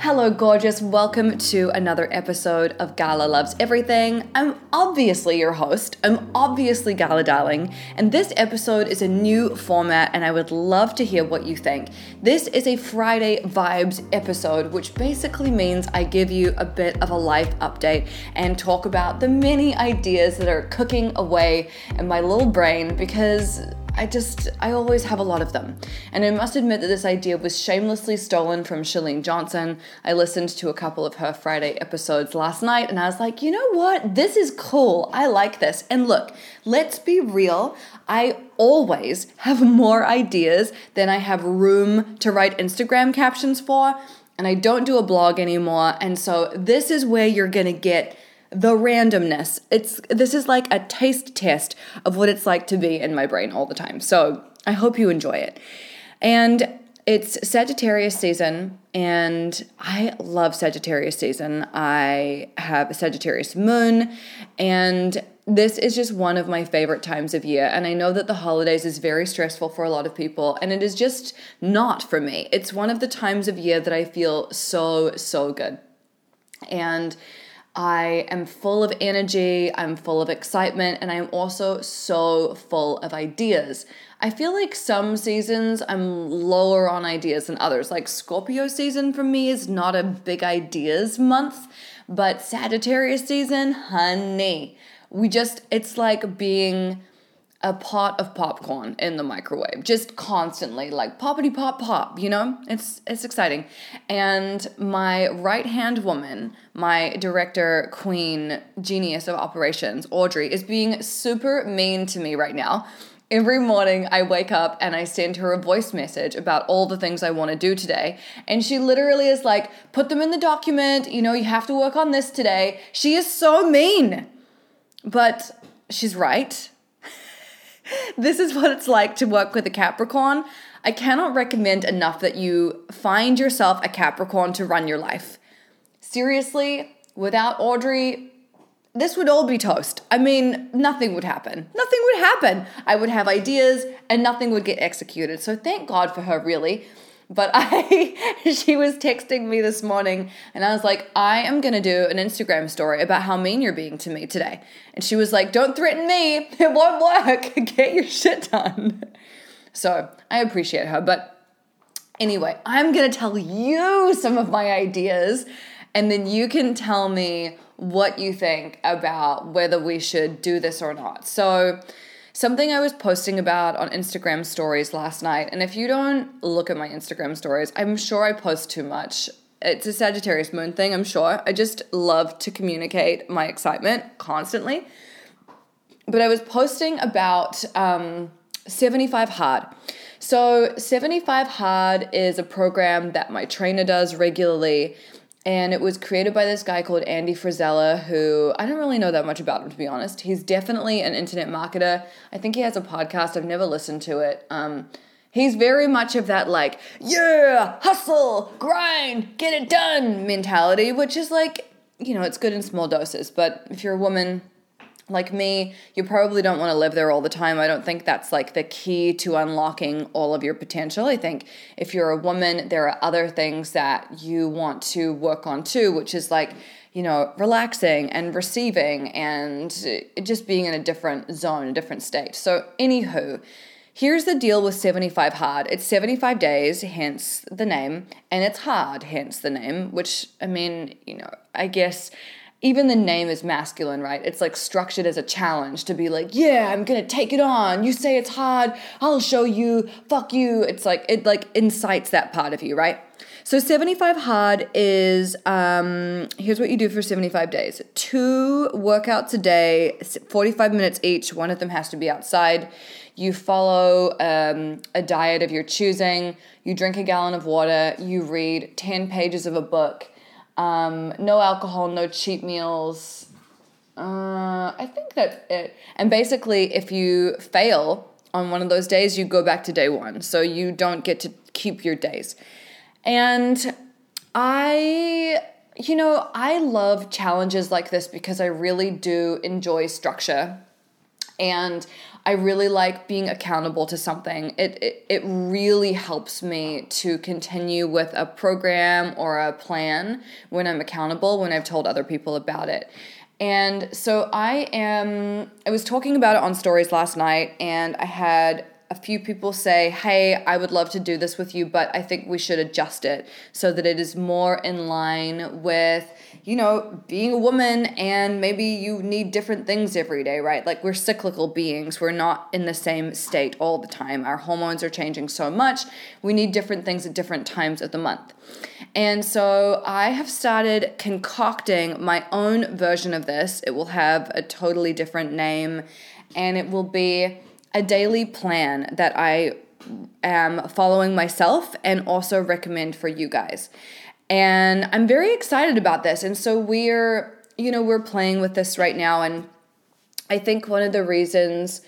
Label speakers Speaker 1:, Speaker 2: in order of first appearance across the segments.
Speaker 1: Hello, gorgeous. Welcome to another episode of Gala Loves Everything. I'm obviously your host. I'm obviously Gala Darling, and this episode is a new format, and I would love to hear what you think. This is a Friday Vibes episode, which basically means I give you a bit of a life update and talk about the many ideas that are cooking away in my little brain because I just, I always have a lot of them. And I must admit that this idea was shamelessly stolen from Chalene Johnson. I listened to a couple of her Friday episodes last night and I was like, you know what? This is cool. I like this. And look, let's be real. I always have more ideas than I have room to write Instagram captions for. And I don't do a blog anymore. And so this is where you're gonna get the randomness. It's this is like a taste test of what it's like to be in my brain all the time. So I hope you enjoy it. And it's Sagittarius season, and I love Sagittarius season. I have a Sagittarius moon, and this is just one of my favorite times of year. And I know that the holidays is very stressful for a lot of people, and it is just not for me. It's one of the times of year that I feel so, so good. And I am full of energy, I'm full of excitement, and I'm also so full of ideas. I feel like some seasons I'm lower on ideas than others. Like Scorpio season for me is not a big ideas month, but Sagittarius season, honey, we just, it's like being a pot of popcorn in the microwave just constantly like poppity pop pop you know it's it's exciting and my right hand woman my director queen genius of operations audrey is being super mean to me right now Every morning I wake up and I send her a voice message about all the things I want to do today. And she literally is like, put them in the document. You know, you have to work on this today. She is so mean. But she's right this is what it's like to work with a Capricorn. I cannot recommend enough that you find yourself a Capricorn to run your life. Seriously, without Audrey, this would all be toast. I mean, nothing would happen. Nothing would happen. I would have ideas and nothing would get executed. So thank God for her, really. But I, she was texting me this morning and I was like, I am going to do an Instagram story about how mean you're being to me today. And she was like, Don't threaten me. It won't work. Get your shit done. So I appreciate her. But anyway, I'm going to tell you some of my ideas and then you can tell me what you think about whether we should do this or not. So, something I was posting about on Instagram stories last night. And if you don't look at my Instagram stories, I'm sure I post too much. It's a Sagittarius moon thing, I'm sure. I just love to communicate my excitement constantly. But I was posting about um, 75 Hard. So, 75 Hard is a program that my trainer does regularly and it was created by this guy called Andy Frisella, who I don't really know that much about him to be honest. He's definitely an internet marketer. I think he has a podcast. I've never listened to it. Um, he's very much of that like, yeah, hustle, grind, get it done mentality, which is like, you know, it's good in small doses. But if you're a woman, like me, you probably don't want to live there all the time. I don't think that's like the key to unlocking all of your potential. I think if you're a woman, there are other things that you want to work on too, which is like, you know, relaxing and receiving and uh, just being in a different zone, a different state. So, anywho, here's the deal with 75 hard it's 75 days, hence the name, and it's hard, hence the name, which I mean, you know, I guess even the name is masculine, right? It's like structured as a challenge to be like, yeah, I'm gonna take it on. You say it's hard, I'll show you, fuck you. It's like, it like incites that part of you, right? So 75 hard is um, here's what you do for 75 days two workouts a day, 45 minutes each. One of them has to be outside. You follow um, a diet of your choosing. You drink a gallon of water. You read 10 pages of a book um, no alcohol, no cheap meals. Uh, I think that's it. And basically, if you fail on one of those days, you go back to day one. So you don't get to keep your days. And I, you know, I love challenges like this because I really do enjoy structure. And I really like being accountable to something. It, it, it really helps me to continue with a program or a plan when I'm accountable, when I've told other people about it. And so I am, I was talking about it on stories last night, and I had a few people say, Hey, I would love to do this with you, but I think we should adjust it so that it is more in line with, you know, being a woman and maybe you need different things every day, right? Like we're cyclical beings. We're not in the same state all the time. Our hormones are changing so much. We need different things at different times of the month. And so I have started concocting my own version of this. It will have a totally different name and it will be a daily plan that I am following myself and also recommend for you guys. And I'm very excited about this. And so we're, you know, we're playing with this right now. And I think one of the reasons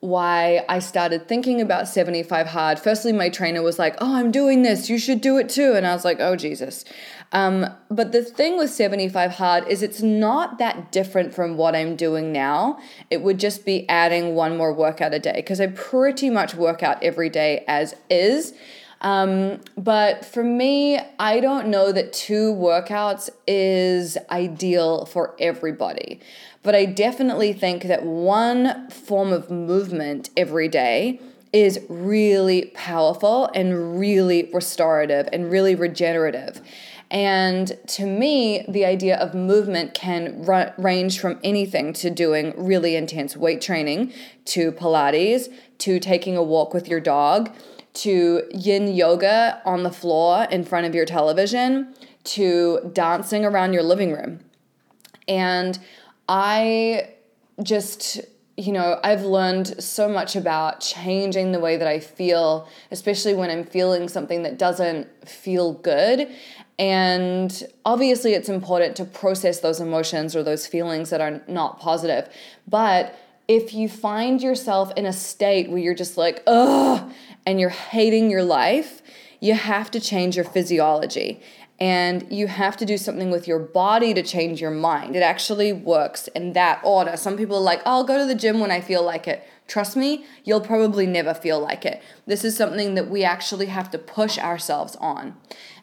Speaker 1: why I started thinking about 75 hard. Firstly, my trainer was like, Oh, I'm doing this. You should do it too. And I was like, Oh, Jesus. Um, but the thing with 75 hard is it's not that different from what I'm doing now. It would just be adding one more workout a day because I pretty much work out every day as is. Um, but for me, I don't know that two workouts is ideal for everybody. But I definitely think that one form of movement every day is really powerful and really restorative and really regenerative. And to me, the idea of movement can r- range from anything to doing really intense weight training, to Pilates, to taking a walk with your dog, to yin yoga on the floor in front of your television, to dancing around your living room. And I just you know, I've learned so much about changing the way that I feel, especially when I'm feeling something that doesn't feel good. And obviously, it's important to process those emotions or those feelings that are not positive. But if you find yourself in a state where you're just like, ugh, and you're hating your life, you have to change your physiology and you have to do something with your body to change your mind. It actually works in that order. Some people are like, I'll go to the gym when I feel like it. Trust me, you'll probably never feel like it. This is something that we actually have to push ourselves on.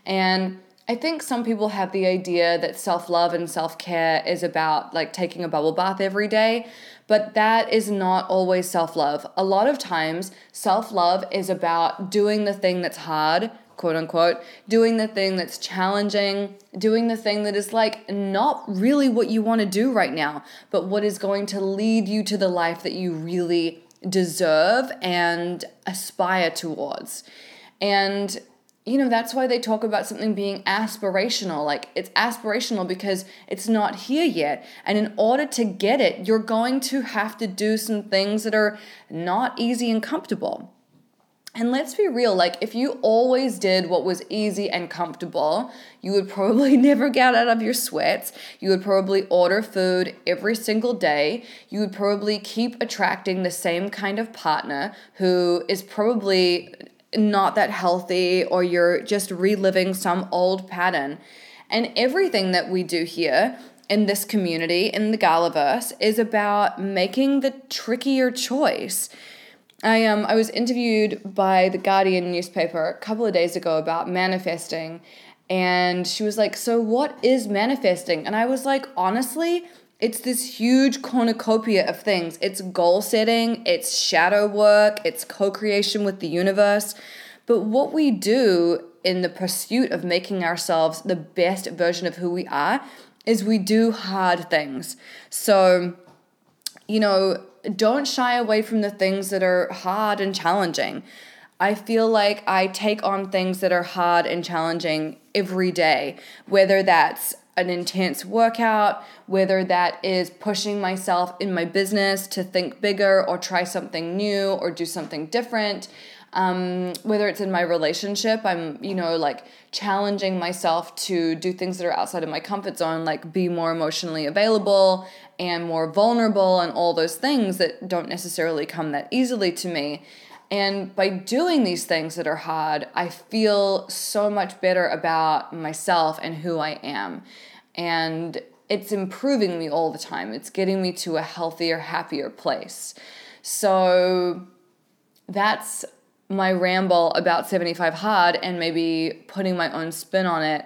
Speaker 1: And I think some people have the idea that self love and self care is about like taking a bubble bath every day, but that is not always self love. A lot of times, self love is about doing the thing that's hard quote unquote, doing the thing that's challenging, doing the thing that is like not really what you want to do right now, but what is going to lead you to the life that you really deserve and aspire towards. And you know, that's why they talk about something being aspirational. Like, it's aspirational because it's not here yet. And in order to get it, you're going to have to do some things that are not easy and comfortable. And let's be real, like if you always did what was easy and comfortable, you would probably never get out of your sweats. You would probably order food every single day. You would probably keep attracting the same kind of partner who is probably not that healthy or you're just reliving some old pattern. And everything that we do here in this community, in the Galaverse, is about making the trickier choice I um I was interviewed by the Guardian newspaper a couple of days ago about manifesting and she was like, "So what is manifesting?" And I was like, "Honestly, it's this huge cornucopia of things. It's goal setting, it's shadow work, it's co-creation with the universe. But what we do in the pursuit of making ourselves the best version of who we are is we do hard things. So, you know, don't shy away from the things that are hard and challenging. I feel like I take on things that are hard and challenging every day, whether that's an intense workout, whether that is pushing myself in my business to think bigger or try something new or do something different. Um, whether it's in my relationship, I'm, you know, like challenging myself to do things that are outside of my comfort zone, like be more emotionally available and more vulnerable and all those things that don't necessarily come that easily to me. And by doing these things that are hard, I feel so much better about myself and who I am. And it's improving me all the time. It's getting me to a healthier, happier place. So that's my ramble about 75 hard and maybe putting my own spin on it.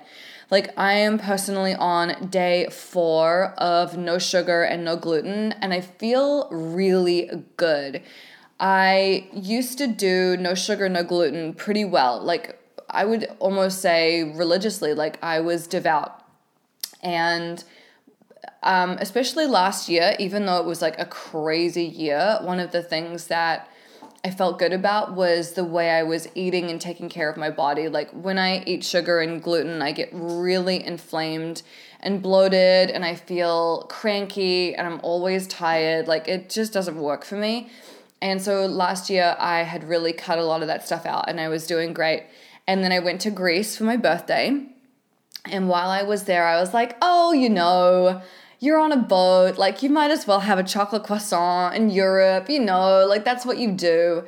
Speaker 1: Like, I am personally on day four of no sugar and no gluten, and I feel really good. I used to do no sugar, no gluten pretty well. Like, I would almost say religiously, like, I was devout. And um, especially last year, even though it was like a crazy year, one of the things that I felt good about was the way I was eating and taking care of my body. Like when I eat sugar and gluten, I get really inflamed and bloated and I feel cranky and I'm always tired. Like it just doesn't work for me. And so last year I had really cut a lot of that stuff out and I was doing great. And then I went to Greece for my birthday. And while I was there, I was like, oh, you know, you're on a boat, like you might as well have a chocolate croissant in Europe, you know, like that's what you do.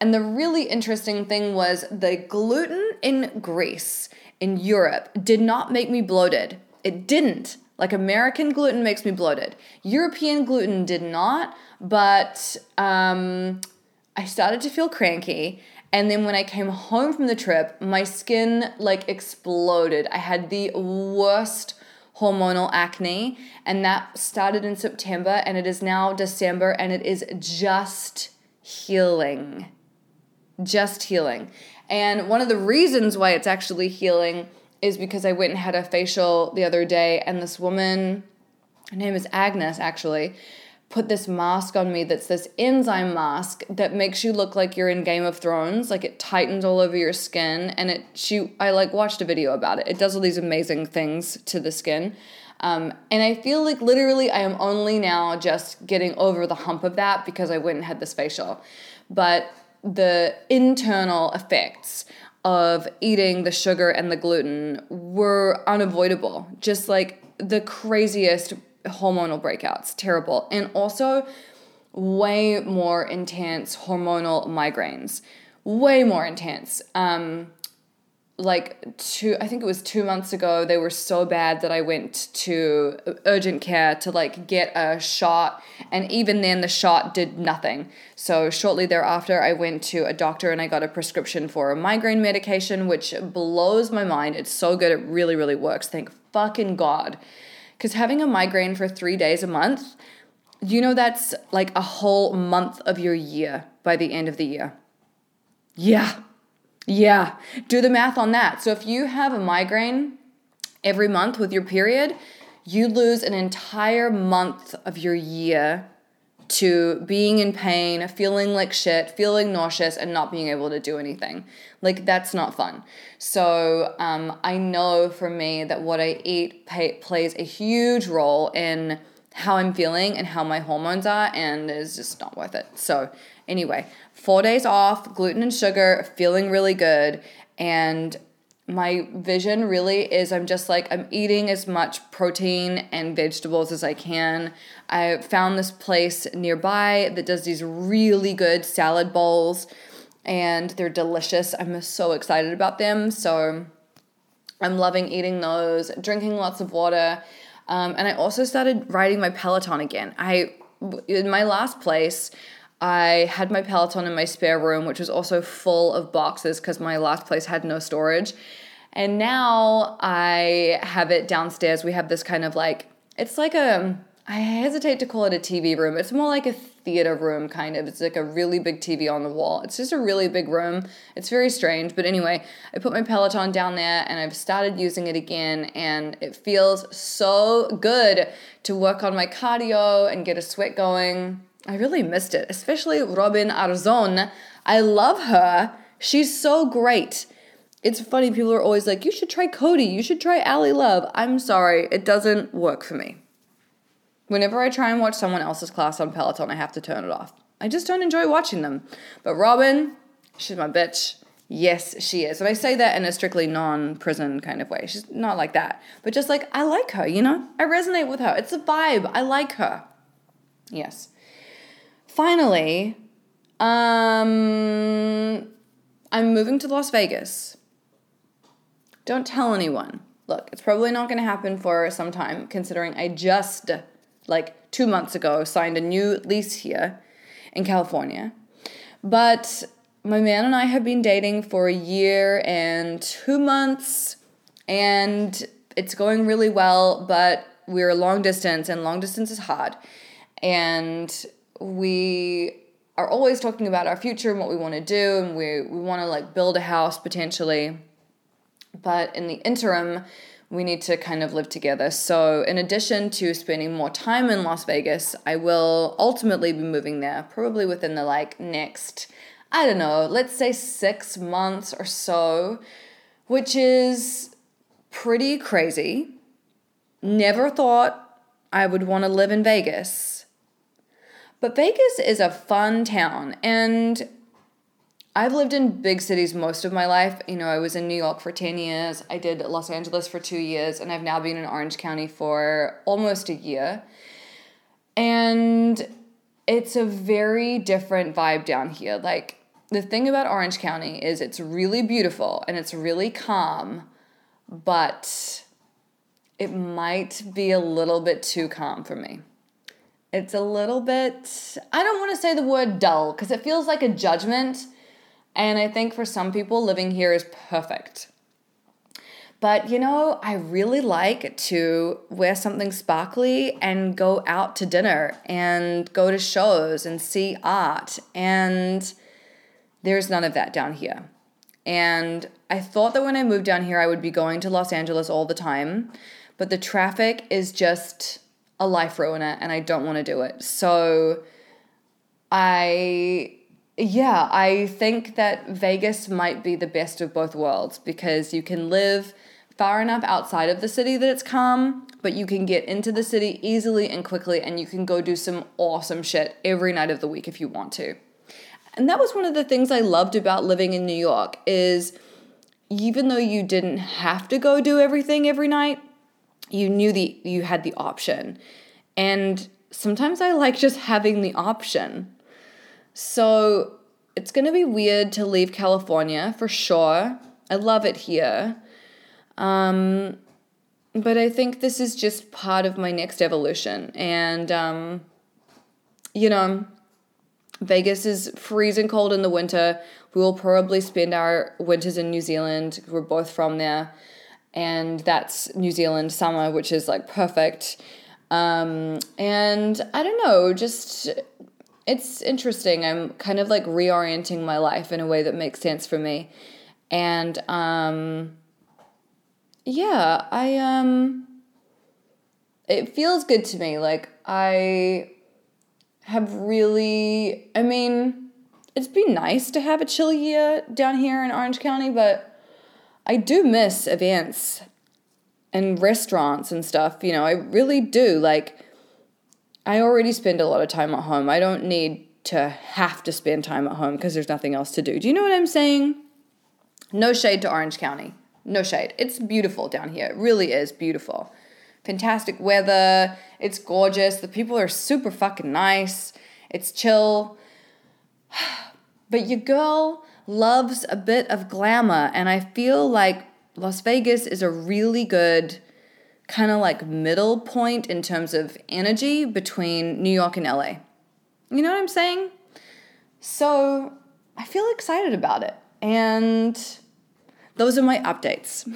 Speaker 1: And the really interesting thing was the gluten in Greece, in Europe, did not make me bloated. It didn't. Like American gluten makes me bloated. European gluten did not, but um, I started to feel cranky. And then when I came home from the trip, my skin like exploded. I had the worst hormonal acne, and that started in September, and it is now December, and it is just healing. Just healing. And one of the reasons why it's actually healing is because I went and had a facial the other day, and this woman, her name is Agnes actually, put this mask on me that's this enzyme mask that makes you look like you're in Game of Thrones. Like it tightens all over your skin and it she I like watched a video about it. It does all these amazing things to the skin. Um, and I feel like literally I am only now just getting over the hump of that because I went and had this facial. But the internal effects of eating the sugar and the gluten were unavoidable. Just like the craziest hormonal breakouts, terrible. And also way more intense hormonal migraines, way more intense. Um, like two, I think it was two months ago, they were so bad that I went to urgent care to like get a shot. And even then, the shot did nothing. So, shortly thereafter, I went to a doctor and I got a prescription for a migraine medication, which blows my mind. It's so good. It really, really works. Thank fucking God. Because having a migraine for three days a month, you know that's like a whole month of your year by the end of the year. Yeah. Yeah. Do the math on that. So if you have a migraine every month with your period, you lose an entire month of your year to being in pain, feeling like shit, feeling nauseous, and not being able to do anything. Like, that's not fun. So, um, I know for me that what I eat pay, plays a huge role in how I'm feeling and how my hormones are, and it's just not worth it. So, anyway, four days off, gluten and sugar, feeling really good, and my vision really is I'm just like I'm eating as much protein and vegetables as I can. I found this place nearby that does these really good salad bowls and they're delicious. I'm so excited about them. So I'm loving eating those, drinking lots of water. Um, and I also started riding my Peloton again. I in my last place, I had my Peloton in my spare room, which was also full of boxes because my last place had no storage. And now I have it downstairs. We have this kind of like, it's like a, I hesitate to call it a TV room. It's more like a theater room, kind of. It's like a really big TV on the wall. It's just a really big room. It's very strange. But anyway, I put my Peloton down there and I've started using it again. And it feels so good to work on my cardio and get a sweat going. I really missed it, especially Robin Arzon. I love her. She's so great. It's funny, people are always like, you should try Cody, you should try Ally Love. I'm sorry, it doesn't work for me. Whenever I try and watch someone else's class on Peloton, I have to turn it off. I just don't enjoy watching them. But Robin, she's my bitch. Yes, she is. And I say that in a strictly non prison kind of way. She's not like that. But just like, I like her, you know? I resonate with her. It's a vibe. I like her. Yes. Finally, um, I'm moving to Las Vegas. Don't tell anyone. Look, it's probably not going to happen for some time, considering I just, like two months ago, signed a new lease here. in California. But my man and I have been dating for a year and two months, and it's going really well, but we're long distance, and long distance is hard. And we are always talking about our future and what we want to do, and we, we want to like build a house potentially. But in the interim, we need to kind of live together. So, in addition to spending more time in Las Vegas, I will ultimately be moving there, probably within the like next I don't know, let's say six months or so, which is pretty crazy. Never thought I would want to live in Vegas. But Vegas is a fun town, and I've lived in big cities most of my life. You know, I was in New York for 10 years, I did Los Angeles for two years, and I've now been in Orange County for almost a year. And it's a very different vibe down here. Like, the thing about Orange County is it's really beautiful and it's really calm, but it might be a little bit too calm for me. It's a little bit, I don't want to say the word dull because it feels like a judgment. And I think for some people, living here is perfect. But you know, I really like to wear something sparkly and go out to dinner and go to shows and see art and there's none of that down here. And I thought that when I moved down here, I would be going to Los Angeles all the time, but the traffic is just a life ruiner and I don't want to do it. So I, yeah, I think that Vegas might be the best of both worlds because you can live far enough outside of the city that it's calm, but you can get into the city easily and quickly and you can go do some awesome shit every night of the week if you want to. And that was one of the things I loved about living in New York is even though you didn't have to go do everything every night, you knew the you had the option. And sometimes I like just having the option. So it's going to be weird to leave California for sure. I love it here. Um, but I think this is just part of my next evolution. And, um, you know, Vegas is freezing cold in the winter. We will probably spend our winters in New Zealand. We're both from there. And that's New Zealand summer, which is like perfect. Um, and I don't know, just it's interesting. I'm kind of like reorienting my life in a way that makes sense for me. And um, yeah, I um it feels good to me. Like I have really, I mean, it's been nice to have a chill year down here in Orange County, but I do miss events and restaurants and stuff. You know, I really do. Like, I already spend a lot of time at home. I don't need to have to spend time at home because there's nothing else to do. Do you know what I'm saying? No shade to Orange County. No shade. It's beautiful down here. It really is beautiful fantastic weather. It's gorgeous. The people are super fucking nice. It's chill. But your girl loves a bit of glamour, and I feel like Las Vegas is a really good kind of like middle point in terms of energy between New York and LA. You know what I'm saying? So I feel excited about it. And those are my updates.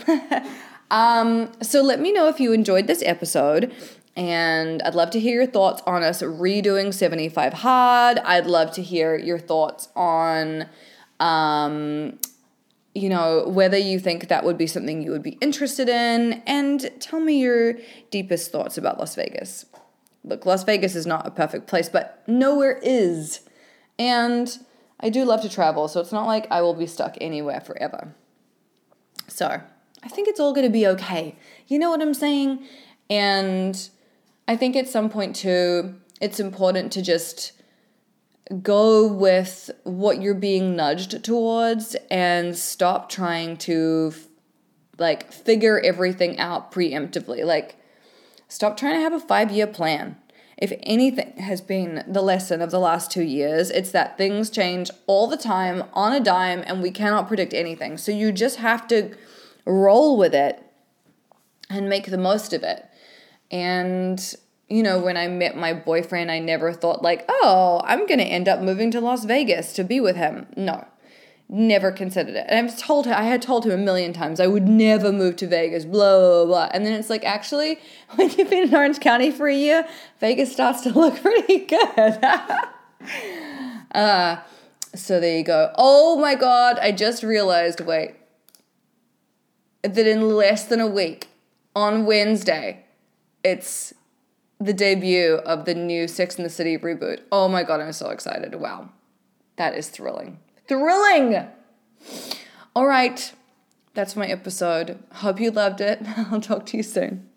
Speaker 1: Um, so let me know if you enjoyed this episode. And I'd love to hear your thoughts on us redoing 75 Hard. I'd love to hear your thoughts on, um, you know, whether you think that would be something you would be interested in. And tell me your deepest thoughts about Las Vegas. Look, Las Vegas is not a perfect place, but nowhere is. And I do love to travel, so it's not like I will be stuck anywhere forever. So, I think it's all going to be okay. You know what I'm saying? And I think at some point too, it's important to just go with what you're being nudged towards and stop trying to like figure everything out preemptively. Like stop trying to have a 5-year plan. If anything has been the lesson of the last 2 years, it's that things change all the time on a dime and we cannot predict anything. So you just have to roll with it and make the most of it. And you know, when I met my boyfriend, I never thought, like, oh, I'm going to end up moving to Las Vegas to be with him. No, never considered it. And I've told her, I had told him a million times, I would never move to Vegas, blah, blah, blah. And then it's like, actually, when you've been in Orange County for a year, Vegas starts to look pretty good. uh, so there you go. Oh my God, I just realized, wait, that in less than a week, on Wednesday, it's the debut of the new Sex in the City reboot. Oh my god, I'm so excited. Wow. That is thrilling. Thrilling! All right. That's my episode. Hope you loved it. I'll talk to you soon.